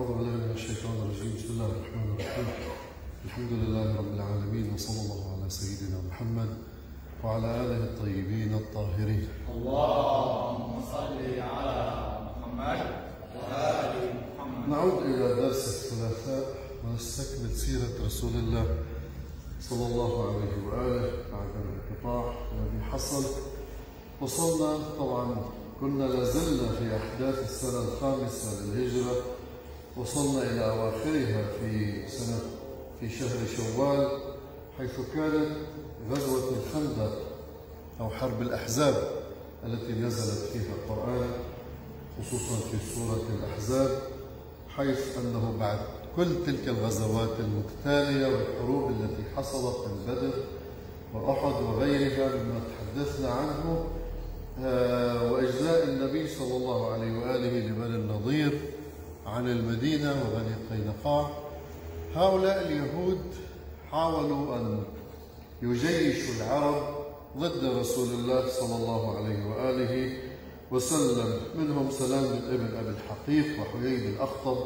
أعوذ بالله من الشيطان الرجيم. بسم الله الرحمن الرحيم. الحمد لله رب العالمين وصلى الله على سيدنا محمد وعلى آله الطيبين الطاهرين. اللهم صل على محمد وآل محمد. نعود إلى درس الثلاثاء ونستكمل سيرة رسول الله صلى الله عليه وآله بعد الانقطاع الذي حصل. وصلنا طبعا كنا لازلنا في أحداث السنة الخامسة للهجرة. وصلنا إلى أواخرها في سنة في شهر شوال حيث كانت غزوة الخندق أو حرب الأحزاب التي نزلت فيها القرآن خصوصا في سورة الأحزاب حيث أنه بعد كل تلك الغزوات المتتالية والحروب التي حصلت من بدر وأحد وغيرها مما تحدثنا عنه آه، وإجزاء النبي صلى الله عليه وآله لبني النضير عن المدينة وبني قينقاع هؤلاء اليهود حاولوا أن يجيشوا العرب ضد رسول الله صلى الله عليه وآله وسلم. منهم سلام بن ابن أبي الحقيق وحيي بن أخطب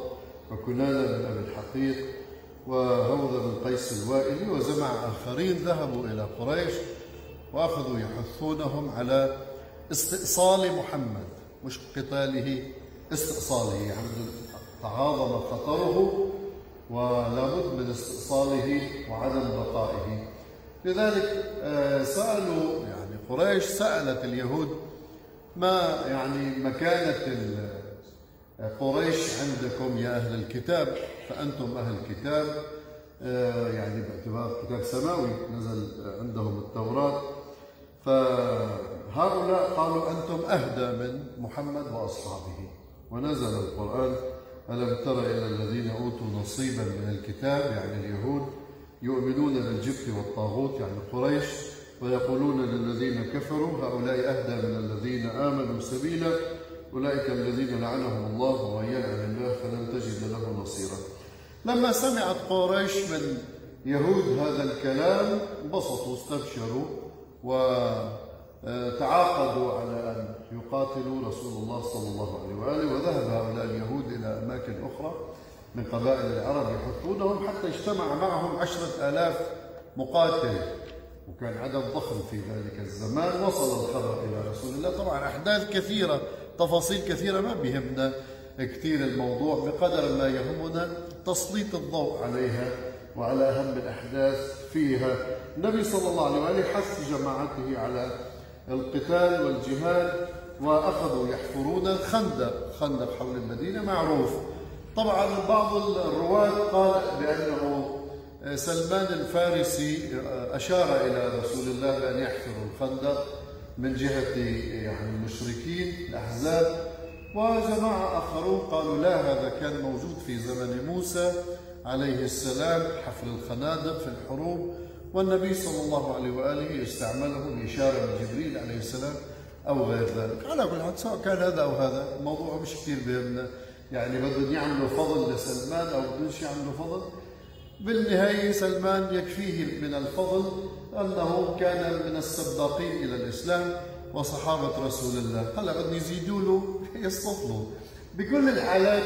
وكنانة بن أبي الحقيق وهوذا بن قيس الوائلي وجمع آخرين ذهبوا إلى قريش وأخذوا يحثونهم على استئصال محمد مش قتاله استئصاله يعني تعاظم خطره ولابد من استئصاله وعدم بقائه. لذلك آه، سألوا يعني قريش سألت اليهود ما يعني مكانة ال- قريش عندكم يا أهل الكتاب؟ فأنتم أهل الكتاب آه، يعني باعتبار كتاب سماوي نزل عندهم التوراة. فهؤلاء قالوا أنتم أهدى من محمد وأصحابه. ونزل القرآن ألم تر إلى الذين أوتوا نصيبا من الكتاب يعني اليهود يؤمنون بالجبت والطاغوت يعني قريش ويقولون للذين كفروا هؤلاء أهدى من الذين آمنوا سبيلا أولئك الذين لعنهم الله ومن يلعن الله فلن تجد له نصيرا. لما سمعت قريش من يهود هذا الكلام انبسطوا استبشروا وتعاقدوا على أن يقاتلوا رسول الله صلى الله عليه وآله وذهب هؤلاء اليهود إلى أماكن أخرى من قبائل العرب يحثونهم حتى اجتمع معهم عشرة آلاف مقاتل. وكان عدد ضخم في ذلك الزمان وصل الخبر إلى رسول الله. طبعا أحداث كثيرة تفاصيل كثيرة ما بيهمنا كثير الموضوع بقدر ما يهمنا تسليط الضوء عليها وعلى أهم الأحداث فيها. النبي صلى الله عليه وآله حث جماعته على القتال والجهاد وأخذوا يحفرون الخندق خندق حول المدينة معروف. طبعا بعض الرواة قال بأنه سلمان الفارسي أشار إلى رسول الله بأن يحفروا الخندق من جهة يعني المشركين الأحزاب. وجماعة آخرون قالوا لا هذا كان موجود في زمن موسى عليه السلام حفر الخنادق في الحروب. والنبي صلى الله عليه وآله استعمله بإشارة من جبريل عليه السلام أو غير ذلك. على كل حال سواء كان هذا أو هذا الموضوع مش كثير بيهمنا يعني بدهم يعملوا فضل لسلمان أو بدهمش يعملوا فضل. بالنهاية سلمان يكفيه من الفضل أنه كان من السباقين إلى الإسلام وصحابة رسول الله. هلا بدهم يزيدوا له يصطفلوا بكل الحالات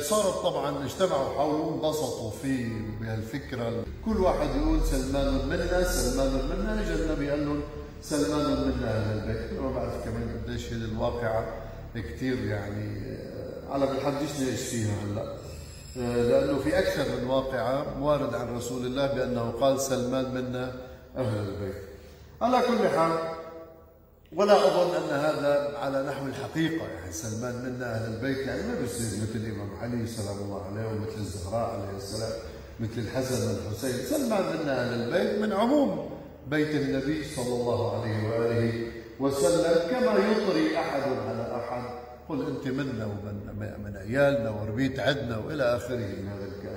صارت طبعا اجتمعوا حوله انبسطوا فيه بهالفكرة. كل واحد يقول سلمان منا سلمان منا اجى النبي قال لهم سلمان منا أهل البيت. ما بعرف كمان قديش هي الواقعة كثير يعني آه، على بالحديث ليش فيها هلا. لأنه في أكثر من واقعة وارد عن رسول الله بأنه قال سلمان منا أهل البيت. على كل حال ولا أظن أن هذا على نحو الحقيقة. يعني سلمان منا أهل البيت يعني ما بيصير مثل الإمام علي سلام الله عليه ومثل الزهراء عليه السلام مثل الحسن والحسين. سلمان منا أهل البيت من عموم بيت النبي صلى الله عليه وآله وسلم كما يطري أحد على أحد. قل أنت منا ومن من عيالنا وربيت عدنا وإلى آخره من هذا الكلام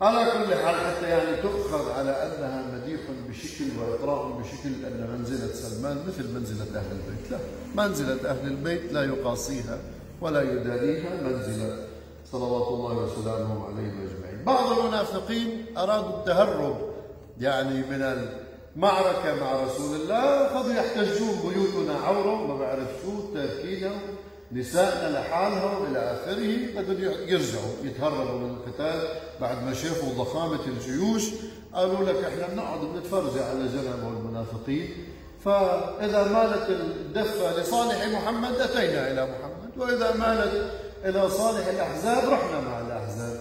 على كل حال حتى يعني تؤخذ على أنها مديح بشكل وإطراء بشكل أن منزلة سلمان مثل منزلة أهل البيت. لا منزلة أهل البيت لا يقاسيها ولا يدانيها منزلة صلوات الله وسلامه عليهم أجمعين. بعض المنافقين أرادوا التهرب يعني من المعركة مع رسول الله أخذوا يحتجون بيوتنا عورة ما بعرف شو تاركينا نسائنا لحالها والى آخره بدهم يرجعوا يتهربوا من القتال بعد ما شافوا ضخامة الجيوش. قالوا لك إحنا بنقعد بنتفرج على جنب المنافقين فإذا مالت الدفة لصالح محمد أتينا إلى محمد. وإذا مالت إلى صالح الأحزاب رحنا مع الأحزاب.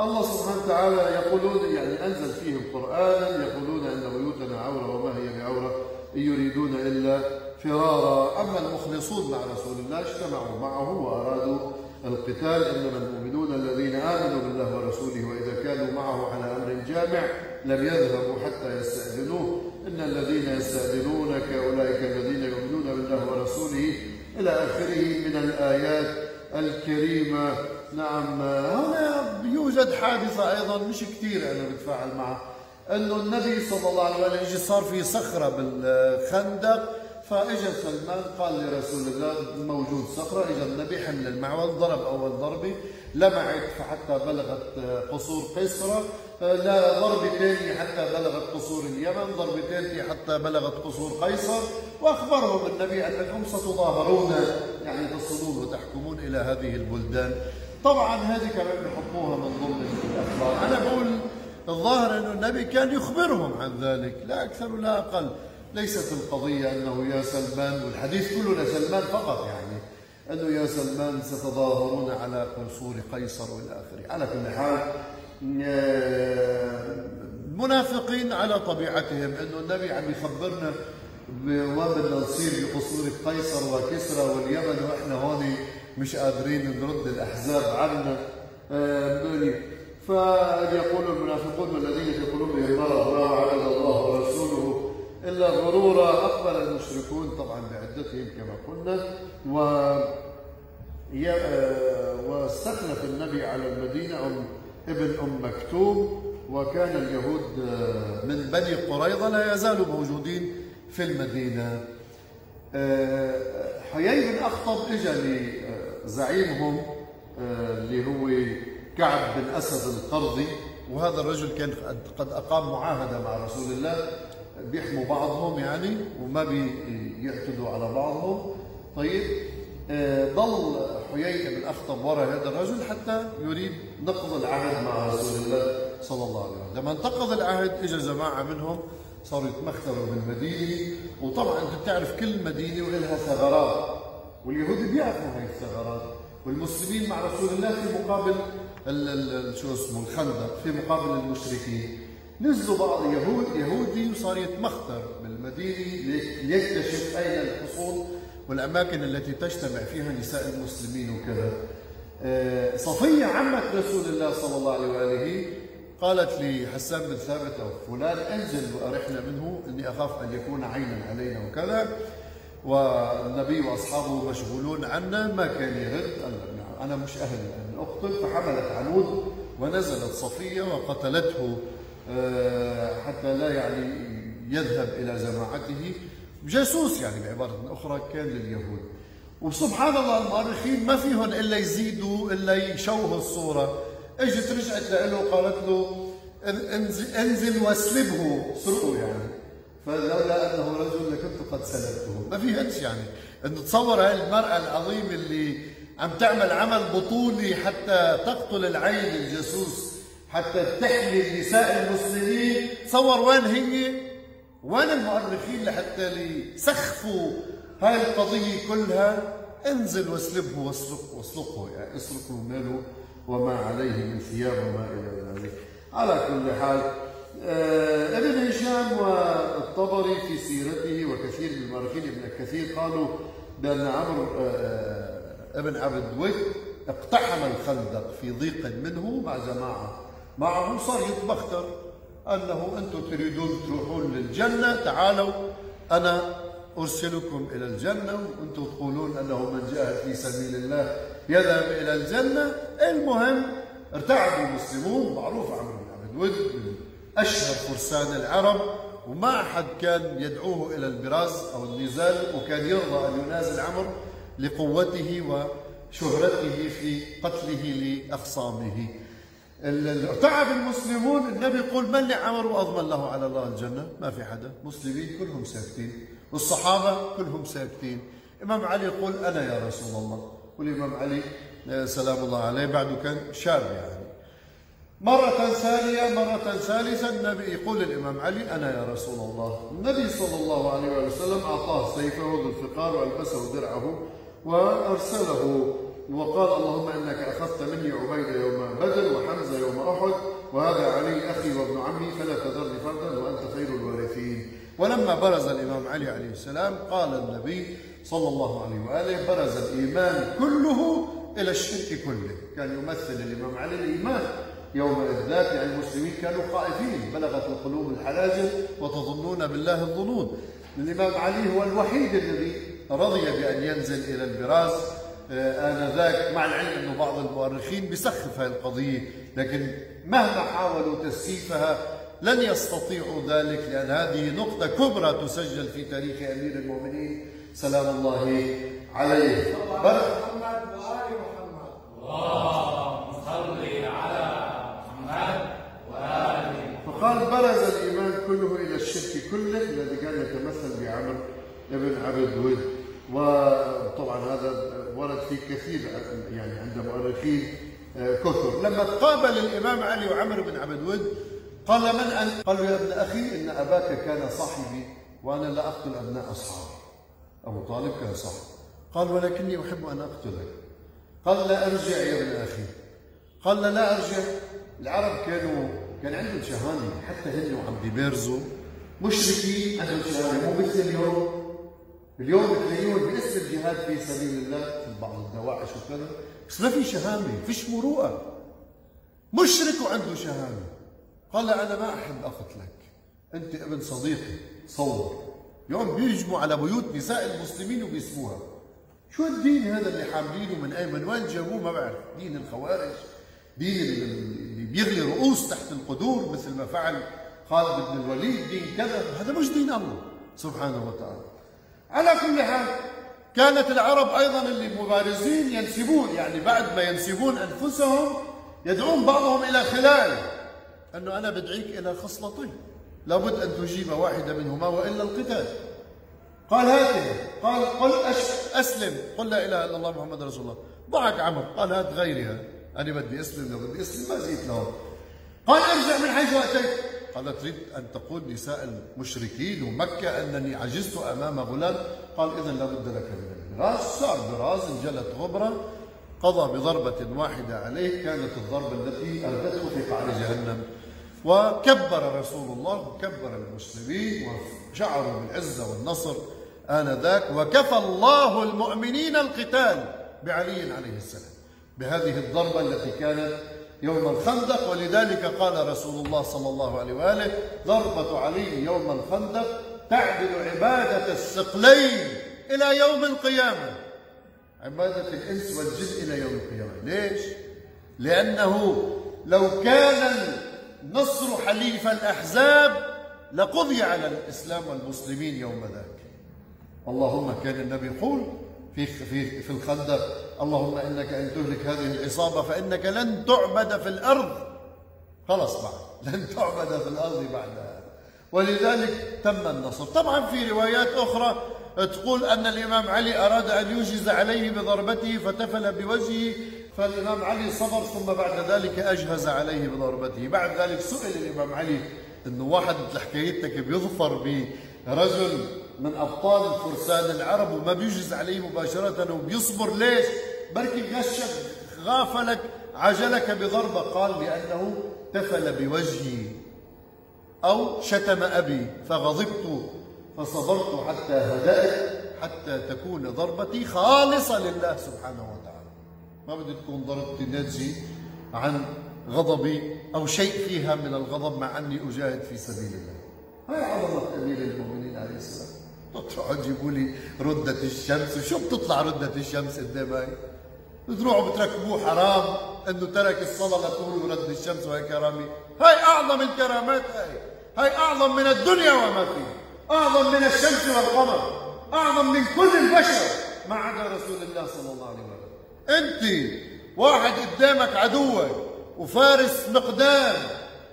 الله سبحانه وتعالى يقولون يعني أنزل فيهم قرآنا يقولون أن بيوتنا عورة وما هي بعورة إن يريدون إلا فرارا أما المخلصون مع رسول الله اجتمعوا معه وأرادوا القتال. إنما المؤمنون الذين آمنوا بالله ورسوله وإذا كانوا معه على أمر جامع لم يذهبوا حتى يستأذنوه. إن الذين يستأذنونك أولئك الذين يؤمنون بالله ورسوله إلى آخره من الآيات الكريمة. نعم. هنا يوجد حادثة أيضا مش كثير أنا بتفاعل معها. إنه النبي صلى الله عليه وسلم صار في صخرة بالخندق. فاجى سلمان قال لرسول الله موجود صخرة اجى النبي حمل المعول ضرب أول ضربه لمعت حتى بلغت قصور قيصرة لا ضربة ثانية حتى بلغت قصور اليمن ضربة ثالثة حتى بلغت قصور قيصر وأخبرهم النبي أنكم ستظاهرون يعني تصلون وتحكمون إلى هذه البلدان. طبعا هذه كمان بحطوها من ضمن الأخبار. أنا بقول الظاهر أن النبي كان يخبرهم عن ذلك لا أكثر ولا أقل. ليست القضية أنه يا سلمان والحديث كله لسلمان فقط يعني أنه يا سلمان ستظاهرون على قصور قيصر والى آخره. على كل حال المنافقين على طبيعتهم أنه النبي عم يخبرنا وين بدنا نصير بقصور قيصر وكسرى واليمن وإحنا هون مش قادرين نرد الأحزاب عنا. فيقول المنافقون والذين في قلوبهم مرض ما الله ورسوله إلا غرورا أقبل المشركون طبعا بعدتهم كما قلنا و واستخلف النبي على المدينة أم ابن أم مكتوم وكان اليهود من بني قريظة لا يزالوا موجودين في المدينة. حيي بن أخطب إجا لزعيمهم اللي هو كعب بن أسد القرضي وهذا الرجل كان قد أقام معاهدة مع رسول الله. بيحموا بعضهم يعني وما بيعتدوا على بعضهم. طيب آه، ضل حيي بن أخطب وراء هذا الرجل حتى يريد نقض العهد مع رسول الله صلى الله عليه وسلم. لما انتقض العهد اجى جماعة منهم صاروا يتمختروا بالمدينة. وطبعا أنت بتعرف كل مدينة ولها ثغرات واليهود بيعرفوا هاي الثغرات. والمسلمين مع رسول الله في مقابل شو اسمه الخندق في مقابل المشركين. نزلوا بعض يهود يهودي وصار يتمختر بالمدينة ليكتشف أين الحصون والأماكن التي تجتمع فيها نساء المسلمين وكذا. آه، صفية عمة رسول الله صلى الله عليه وآله قالت لحسان بن ثابت أو فلان انزل وأرحنا منه إني أخاف أن يكون عينا علينا وكذا. والنبي وأصحابه مشغولون عنا ما كان يرد؟ قال أنا مش أهل ان أقتل. فحملت عنود ونزلت صفية وقتلته. حتى لا يعني يذهب إلى جماعته. جاسوس يعني بعبارة أخرى كان لليهود. وسبحان الله المؤرخين ما فيهم إلا يزيدوا إلا يشوهوا الصورة. أجت رجعت له وقالت له انزل, واسلبه. سرقه يعني. فلولا أنه رجل لكنت قد سلبته. ما في يعني. انه تصور هاي المرأة العظيمة اللي عم تعمل عمل بطولي حتى تقتل العين الجاسوس. حتى تحمي نساء المسلمين. تصور وين هي؟ وين المؤرخين لحتى ليسخفوا هاي القضية كلها؟ انزل واسلبه واسلق واسلقه يعني اسلقه ماله وما عليه من ثياب وما إلى ذلك. على كل حال آه ابن هشام والطبري في سيرته وكثير من المؤرخين ابن كثير قالوا بأن عمرو آه, آه، ابن عبد ود اقتحم الخندق في ضيق منه مع جماعة معه صار يتبختر أنه أنتم تريدون تروحون للجنة تعالوا أنا أرسلكم إلى الجنة. وأنتم تقولون أنه من جاهد في سبيل الله يذهب إلى الجنة. المهم ارتعب المسلمون معروف عمرو بن عبد ود من أشهر فرسان العرب. وما أحد كان يدعوه إلى البراز أو النزال وكان يرضى أن ينازل عمرو لقوته وشهرته في قتله لأخصامه. ارتعب المسلمون النبي يقول من لعمر واضمن له على الله الجنة؟ ما في حدا، مسلمين كلهم ساكتين، والصحابة كلهم ساكتين، إمام علي يقول أنا يا رسول الله، والإمام علي سلام الله عليه بعده كان شاب يعني. مرة ثانية مرة ثالثة النبي يقول الإمام علي أنا يا رسول الله. النبي صلى الله عليه وسلم أعطاه سيفه ذو الفقار وألبسه درعه وأرسله وقال اللهم إنك أخذت مني عبيد يوم بدر وحمزة يوم أحد وهذا علي أخي وابن عمي فلا تذرني فردا وأنت خير الوارثين. ولما برز الإمام علي عليه السلام قال النبي صلى الله عليه وآله برز الإيمان كله إلى الشرك كله. كان يمثل الإمام علي الإيمان يومئذ ذاك يعني المسلمين كانوا خائفين. بلغت القلوب الحناجر وتظنون بالله الظنون. الإمام علي هو الوحيد الذي رضي بأن ينزل إلى البراز. آنذاك مع العلم أنه بعض المؤرخين بيسخف هذه القضية لكن مهما حاولوا تسييفها لن يستطيعوا ذلك لأن هذه نقطة كبرى تسجل في تاريخ أمير المؤمنين. سلام الله عليه. بل محمد وآل محمد اللهم صل على محمد وآل فقال برز الإيمان كله إلى الشرك كله الذي كان يتمثل بعمر بن عبد ود وطبعا هذا ورد في كثير يعني عند مؤرخين آه، كثر. لما تقابل الإمام علي وعمر بن عبد ود قال من أنت؟ قال له يا ابن أخي إن أباك كان صاحبي وأنا لا أقتل أبناء أصحابي. أبو طالب كان صاحبي. قال ولكني أحب أن أقتلك. قال لا أرجع يا ابن أخي. قال لا, أرجع. العرب كانوا كان عندهم شهامة حتى هن وعم بيبارزوا مشركين عندهم شهامة مو مثل اليوم. اليوم بتلاقيهم باسم الجهاد في سبيل الله. الدواعش وكذا بس ما في شهامة فيش مروءة. مشرك وعنده شهامة. قال أنا ما أحب أقتلك أنت ابن صديقي صور. يوم بيهجموا على بيوت نساء المسلمين وبيسموها. شو الدين هذا اللي حاملينه من أي من وين جابوه؟ ما بعرف. دين الخوارج. دين اللي بيغلي رؤوس تحت القدور مثل ما فعل خالد بن الوليد. دين كذا. هذا مش دين الله سبحانه وتعالى. على كل حال كانت العرب أيضا اللي مبارزين ينسبون يعني بعد ما ينسبون أنفسهم يدعون بعضهم إلى خلال. أنه أنا بدعيك إلى خصلتين لابد أن تجيب واحدة منهما وإلا القتال. قال هاته قال قل أسلم. قل لا إله إلا الله محمد رسول الله. ضحك عمر. قال هات غيرها. أنا بدي أسلم لو بدي أسلم ما زيت له قال ارجع من حيث أتيت. قال تريد أن تقول نساء المشركين ومكه أنني عجزت أمام غلام. قال اذا لابد لك من البراز صار براز انجلت غبرة قضى بضربة واحدة عليه كانت الضربة التي أردته في قعر جهنم. وكبر رسول الله وكبر المسلمين وشعروا بالعزة والنصر آنذاك. وكفى الله المؤمنين القتال بعلي عليه السلام. بهذه الضربة التي كانت يوم الخندق ولذلك قال رسول الله صلى الله عليه وآله ضربة علي يوم الخندق تعدل عبادة الثقلين إلى يوم القيامة. عبادة الإنس والجن إلى يوم القيامة. ليش؟ لأنه لو كان نصر حليف الأحزاب لقضي على الإسلام والمسلمين يوم ذاك. اللهم كان النبي يقول في في في الخندق. اللهم إنك إن تهلك هذه العصابة فإنك لن تعبد في الأرض. خلاص بعد. لن تعبد في الأرض بعدها. ولذلك تم النصر طبعا في روايات أخرى تقول أن الإمام علي أراد أن يوجز عليه بضربته فتفل بوجهه فالإمام علي صبر ثم بعد ذلك أجهز عليه بضربته. بعد ذلك سئل الإمام علي انه واحد حكايتك بيظفر برجل من أبطال الفرسان العرب وما بيجز عليه مباشرة وبيصبر ليش؟ بركي غشك غافلك عجلك بضربة. قال لأنه تفل بوجهي أو شتم أبي فغضبت فصبرت حتى هدأت حتى تكون ضربتي خالصة لله سبحانه وتعالى. ما بدي تكون ضربتي ناتجة عن غضبي أو شيء فيها من الغضب مع أني أجاهد في سبيل الله. هاي عظمة أمير المؤمنين عليه السلام. تطلعوا تجيبوا لي ردة الشمس. وشو بتطلع ردة الشمس قدام هاي بتروحوا بتركبوه حرام إنه ترك الصلاة لتقولوا رد الشمس وهي كرامة. هاي أعظم الكرامات هاي. هاي أعظم من الدنيا وما فيها. أعظم من الشمس والقمر. أعظم من كل البشر ما عدا رسول الله صلى الله عليه وسلم. أنت واحد قدامك عدوك وفارس مقدام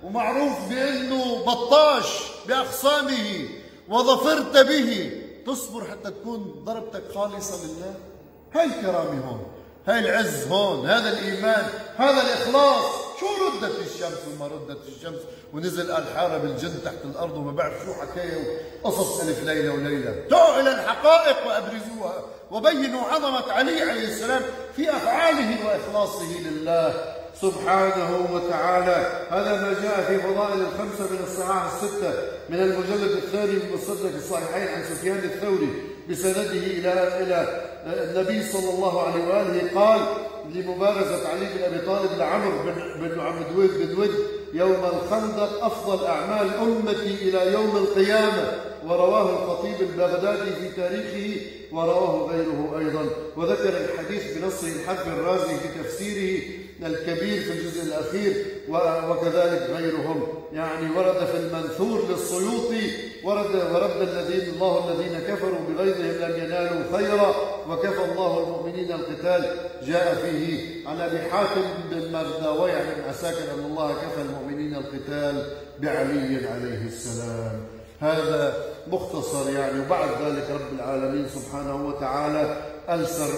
ومعروف بأنه بطاش بأقسامه. وظفرت به. تصبر حتى تكون ضربتك خالصة لله. هاي الكرامة هون هاي العز هون هذا الإيمان هذا الإخلاص. شو ردت الشمس وما ردت الشمس؟ ونزل قال حارب الجن تحت الأرض وما بعرف شو حكاية وقصص ألف ليلة وليلة. دعوا إلى الحقائق وأبرزوها وبينوا عظمة علي عليه السلام في أفعاله وإخلاصه لله. سبحانه وتعالى. هذا ما جاء في فضائل الخمسة من الصحاح الستة من المجلد الثاني من مصدق الصحيحين عن سفيان الثوري بسنده إلى إلى النبي صلى الله عليه وآله قال لمبارزة علي بن أبي طالب لعمرو بن بن عبد ود بن ود يوم الخندق أفضل أعمال أمتي إلى يوم القيامة. ورواه الخطيب البغدادي في تاريخه ورواه غيره أيضا. وذكر الحديث بنصه الحذف الرازي في تفسيره الكبير في الجزء الأخير وكذلك غيرهم. يعني ورد في المنثور للسيوطي ورد ورد الذين الله الذين كفروا بغيظهم لم ينالوا خيرا وكفى الله المؤمنين القتال. جاء فيه عن أبي حاتم بن مرداوي عن عساكر أن الله كفى المؤمنين القتال بعلي عليه السلام. هذا مختصر يعني وبعد ذلك رب العالمين سبحانه وتعالى أرسل,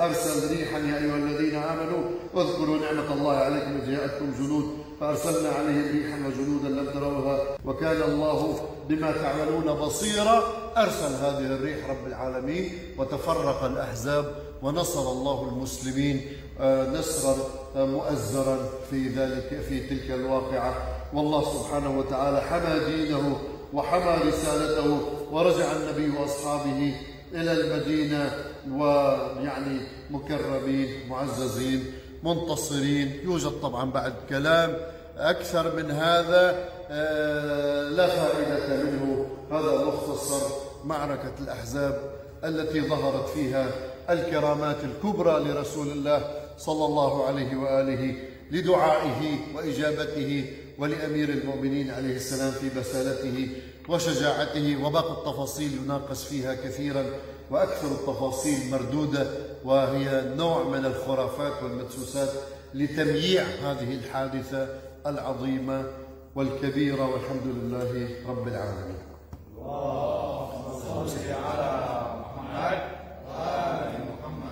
أرسل ريحا يا أيها الذين آمنوا واذكروا نعمة الله عليكم إذ جاءتكم جنود فأرسلنا عليهم ريحا وجنودا لم تروها وكان الله بما تعملون بصيرا أرسل هذه الريح رب العالمين وتفرق الأحزاب ونصر الله المسلمين آه، نصرا آه، مؤزرا في ذلك في تلك الواقعة. والله سبحانه وتعالى حمى دينه وحمى رسالته ورجع النبي وأصحابه إلى المدينة ويعني مكرمين معززين منتصرين. يوجد طبعا بعد كلام أكثر من هذا آه، لا فائدة منه هذا مختصر معركة الأحزاب التي ظهرت فيها الكرامات الكبرى لرسول الله صلى الله عليه وآله لدعائه وإجابته ولأمير المؤمنين عليه السلام في بسالته وشجاعته وباقي التفاصيل يناقش فيها كثيرا وأكثر التفاصيل مردودة وهي نوع من الخرافات والمدسوسات لتمييع هذه الحادثة العظيمة والكبيرة والحمد لله رب العالمين. اللهم صل على محمد